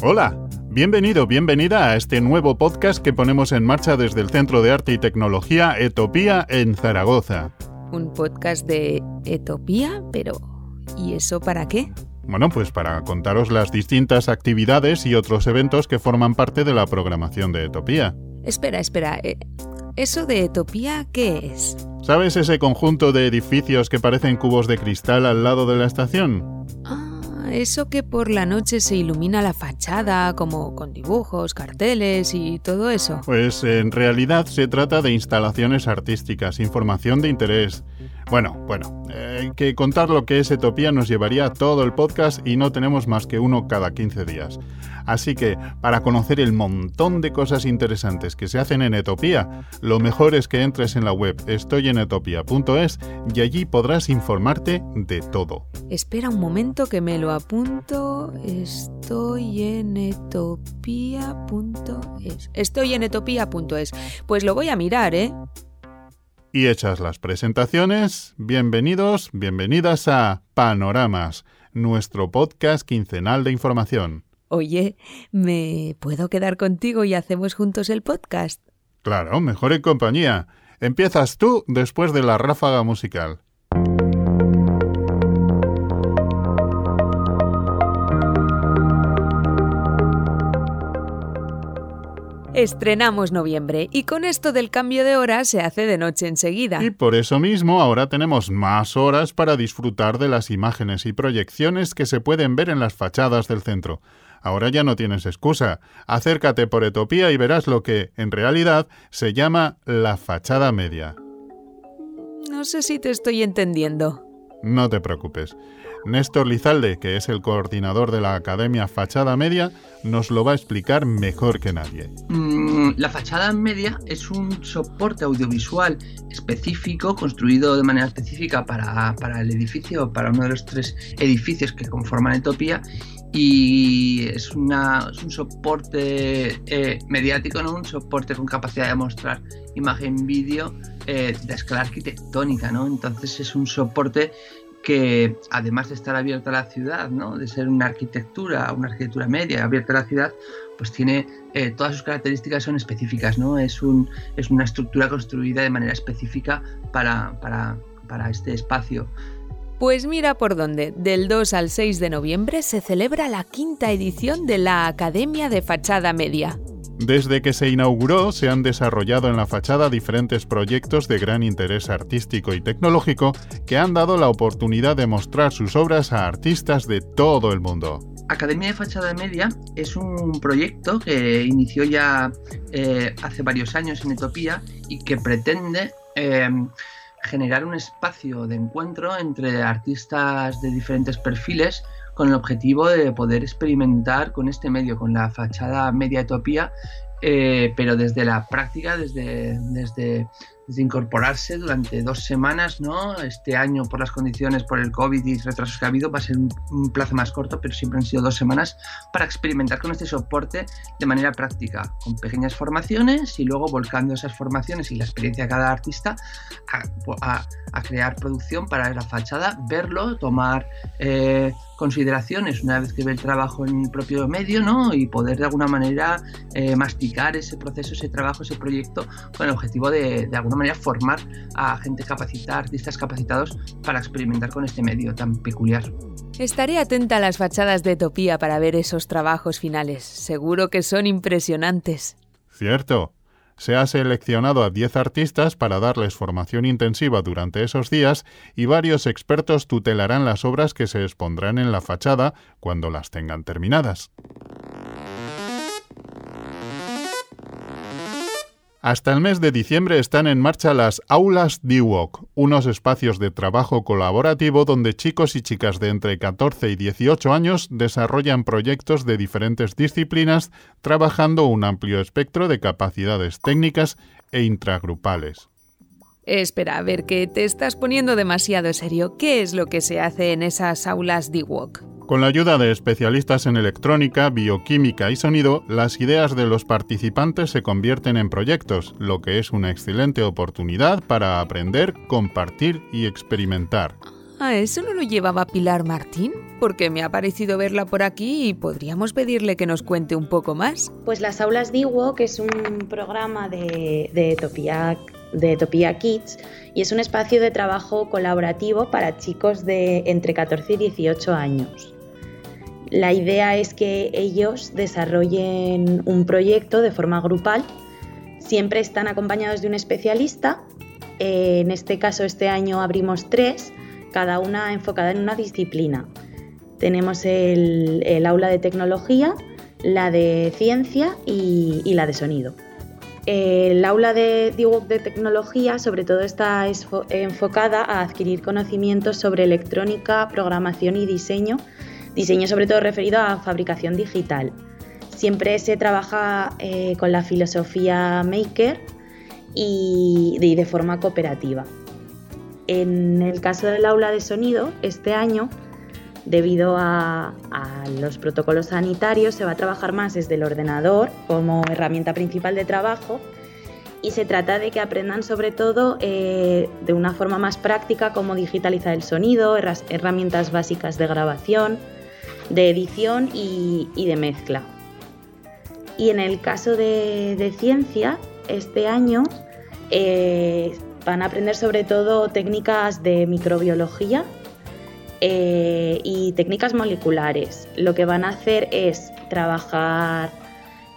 Hola, bienvenido, bienvenida a este nuevo podcast que ponemos en marcha desde el Centro de Arte y Tecnología Etopía en Zaragoza. Un podcast de Etopía, pero ¿y eso para qué? Bueno, pues para contaros las distintas actividades y otros eventos que forman parte de la programación de Etopía. Espera, espera, eh, ¿eso de Etopía qué es? ¿Sabes ese conjunto de edificios que parecen cubos de cristal al lado de la estación? Eso que por la noche se ilumina la fachada, como con dibujos, carteles y todo eso. Pues en realidad se trata de instalaciones artísticas, información de interés. Bueno, bueno, eh, que contar lo que es Etopía nos llevaría todo el podcast y no tenemos más que uno cada 15 días. Así que, para conocer el montón de cosas interesantes que se hacen en Etopía, lo mejor es que entres en la web estoyenetopía.es y allí podrás informarte de todo. Espera un momento que me lo apunto. Estoy en etopía.es. Estoy en etopía.es. Pues lo voy a mirar, ¿eh? Y hechas las presentaciones, bienvenidos, bienvenidas a Panoramas, nuestro podcast quincenal de información. Oye, ¿me puedo quedar contigo y hacemos juntos el podcast? Claro, mejor en compañía. Empiezas tú después de la ráfaga musical. Estrenamos noviembre y con esto del cambio de hora se hace de noche enseguida. Y por eso mismo ahora tenemos más horas para disfrutar de las imágenes y proyecciones que se pueden ver en las fachadas del centro. Ahora ya no tienes excusa. Acércate por Etopía y verás lo que, en realidad, se llama la fachada media. No sé si te estoy entendiendo. No te preocupes. Néstor Lizalde, que es el coordinador de la Academia Fachada Media, nos lo va a explicar mejor que nadie. Mm, la fachada media es un soporte audiovisual específico, construido de manera específica para, el edificio, para uno de los tres edificios que conforman Etopía, y es un soporte eh, mediático, ¿no? un soporte con capacidad de mostrar imagen vídeo eh, de escala arquitectónica, ¿no? Entonces es un soporte que además de estar abierto a la ciudad, ¿no? de ser una arquitectura, una arquitectura media abierta a la ciudad, pues tiene eh, todas sus características son específicas, ¿no? Es, un, es una estructura construida de manera específica para este espacio. Pues mira por dónde, del 2 al 6 de noviembre se celebra la quinta edición de la Academia de Fachada Media. Desde que se inauguró se han desarrollado en la fachada diferentes proyectos de gran interés artístico y tecnológico que han dado la oportunidad de mostrar sus obras a artistas de todo el mundo. Academia de Fachada Media es un proyecto que inició ya eh, hace varios años en Etopía y que pretende eh, generar un espacio de encuentro entre artistas de diferentes perfiles con el objetivo de poder experimentar con este medio, con la fachada media Etopía, eh, pero desde la práctica, desde, desde, desde, incorporarse durante dos semanas, ¿no? Este año, por las condiciones, por el COVID y retrasos que ha habido, va a ser un, plazo más corto, pero siempre han sido dos semanas para experimentar con este soporte de manera práctica, con pequeñas formaciones y luego volcando esas formaciones y la experiencia de cada artista a crear producción para la fachada, verlo, tomar. Eh, consideraciones una vez que ve el trabajo en el propio medio, ¿no? Y poder de alguna manera eh, masticar ese proceso, ese trabajo, ese proyecto con el objetivo de, de alguna manera formar a gente capacitada, artistas capacitados para experimentar con este medio tan peculiar. Estaré atenta a las fachadas de Etopía para ver esos trabajos finales. Seguro que son impresionantes. Cierto se ha seleccionado a 10 artistas para darles formación intensiva durante esos días y varios expertos tutelarán las obras que se expondrán en la fachada cuando las tengan terminadas. Hasta el mes de diciembre están en marcha las Aulas DIWOC, unos espacios de trabajo colaborativo donde chicos y chicas de entre 14 y 18 años desarrollan proyectos de diferentes disciplinas trabajando un amplio espectro de capacidades técnicas e intragrupales. Espera, a ver, que te estás poniendo demasiado serio. ¿Qué es lo que se hace en esas aulas DIWOC? Con la ayuda de especialistas en electrónica, bioquímica y sonido, las ideas de los participantes se convierten en proyectos, lo que es una excelente oportunidad para aprender, compartir y experimentar. ¿A eso no lo llevaba Pilar Martín? Porque me ha parecido verla por aquí y podríamos pedirle que nos cuente un poco más. Pues las aulas Diwo, que es un programa de, de Topia de Topia Kids y es un espacio de trabajo colaborativo para chicos de entre 14 y 18 años. La idea es que ellos desarrollen un proyecto de forma grupal. Siempre están acompañados de un especialista. En este caso, este año abrimos tres cada una enfocada en una disciplina. Tenemos el, aula de tecnología, la de ciencia y, la de sonido. El aula de, de tecnología sobre todo está enfocada a adquirir conocimientos sobre electrónica, programación y diseño, diseño sobre todo referido a fabricación digital. Siempre se trabaja eh, con la filosofía maker y de forma cooperativa. En el caso del aula de sonido, este año, debido a, los protocolos sanitarios, se va a trabajar más desde el ordenador como herramienta principal de trabajo y se trata de que aprendan sobre todo eh, de una forma más práctica cómo digitalizar el sonido, herramientas básicas de grabación, de edición y, de mezcla. Y en el caso de, ciencia, este año eh, Van a aprender sobre todo técnicas de microbiología eh, y técnicas moleculares. Lo que van a hacer es trabajar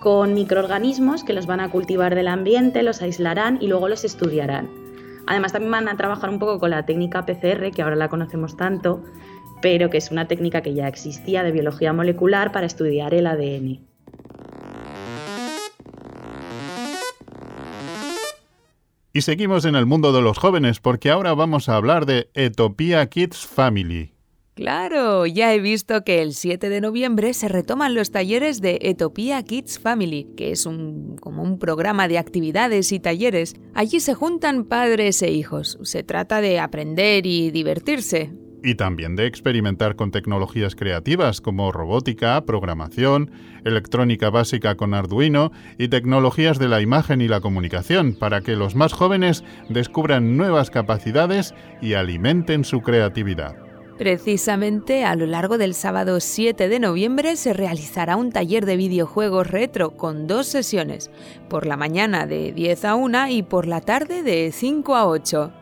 con microorganismos que los van a cultivar del ambiente, los aislarán y luego los estudiarán. Además también van a trabajar un poco con la técnica PCR, que ahora la conocemos tanto, pero que es una técnica que ya existía de biología molecular para estudiar el ADN. Y seguimos en el mundo de los jóvenes porque ahora vamos a hablar de Etopia Kids Family. Claro, ya he visto que el 7 de noviembre se retoman los talleres de Etopia Kids Family, que es un, como un programa de actividades y talleres. Allí se juntan padres e hijos. Se trata de aprender y divertirse y también de experimentar con tecnologías creativas como robótica, programación, electrónica básica con Arduino y tecnologías de la imagen y la comunicación para que los más jóvenes descubran nuevas capacidades y alimenten su creatividad. Precisamente a lo largo del sábado 7 de noviembre se realizará un taller de videojuegos retro con dos sesiones, por la mañana de 10 a 1 y por la tarde de 5 a 8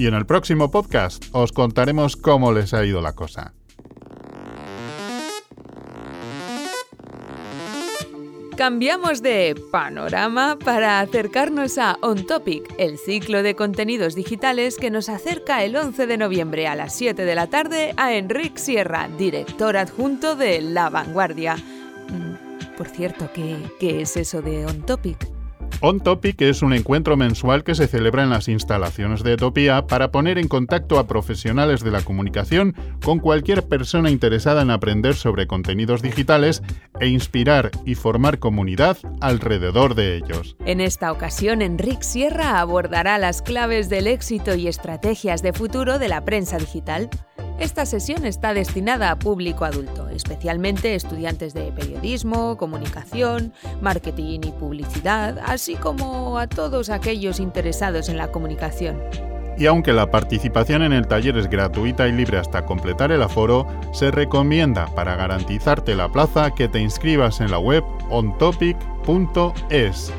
y en el próximo podcast os contaremos cómo les ha ido la cosa. Cambiamos de panorama para acercarnos a On Topic, el ciclo de contenidos digitales que nos acerca el 11 de noviembre a las 7 de la tarde a Enrique Sierra, director adjunto de La Vanguardia. Mm, por cierto, ¿qué, qué es eso de On Topic? On Topic es un encuentro mensual que se celebra en las instalaciones de Etopía para poner en contacto a profesionales de la comunicación con cualquier persona interesada en aprender sobre contenidos digitales e inspirar y formar comunidad alrededor de ellos. En esta ocasión, Enrique Sierra abordará las claves del éxito y estrategias de futuro de la prensa digital. Esta sesión está destinada a público adulto, especialmente estudiantes de periodismo, comunicación, marketing y publicidad, así como a todos aquellos interesados en la comunicación. Y aunque la participación en el taller es gratuita y libre hasta completar el aforo, se recomienda para garantizarte la plaza que te inscribas en la web ontopic.es.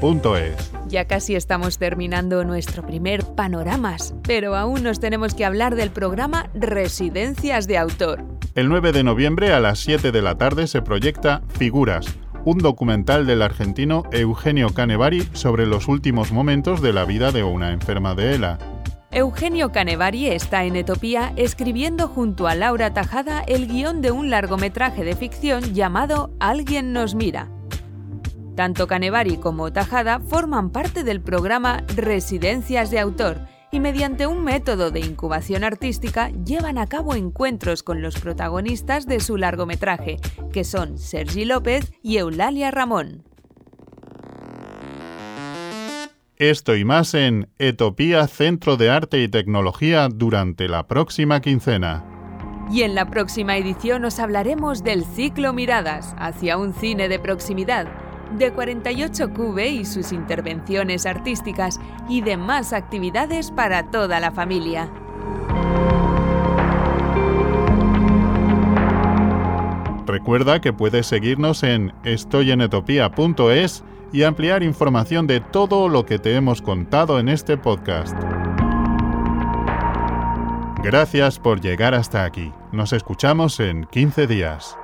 ontopic.es. Ya casi estamos terminando nuestro primer panoramas, pero aún nos tenemos que hablar del programa Residencias de Autor. El 9 de noviembre a las 7 de la tarde se proyecta Figuras, un documental del argentino Eugenio Canevari sobre los últimos momentos de la vida de una enferma de ELA. Eugenio Canevari está en Etopía escribiendo junto a Laura Tajada el guion de un largometraje de ficción llamado Alguien nos mira. Tanto Canevari como Tajada forman parte del programa Residencias de Autor y mediante un método de incubación artística llevan a cabo encuentros con los protagonistas de su largometraje, que son Sergi López y Eulalia Ramón. Esto y más en Etopía Centro de Arte y Tecnología durante la próxima quincena. Y en la próxima edición os hablaremos del ciclo Miradas hacia un cine de proximidad de 48QB y sus intervenciones artísticas y demás actividades para toda la familia. Recuerda que puedes seguirnos en estoyenetopia.es y ampliar información de todo lo que te hemos contado en este podcast. Gracias por llegar hasta aquí. Nos escuchamos en 15 días.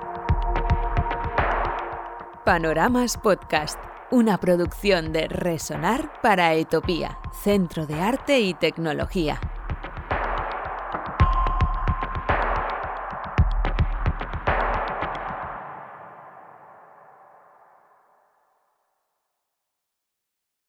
Panoramas Podcast, una producción de Resonar para Etopía, Centro de Arte y Tecnología.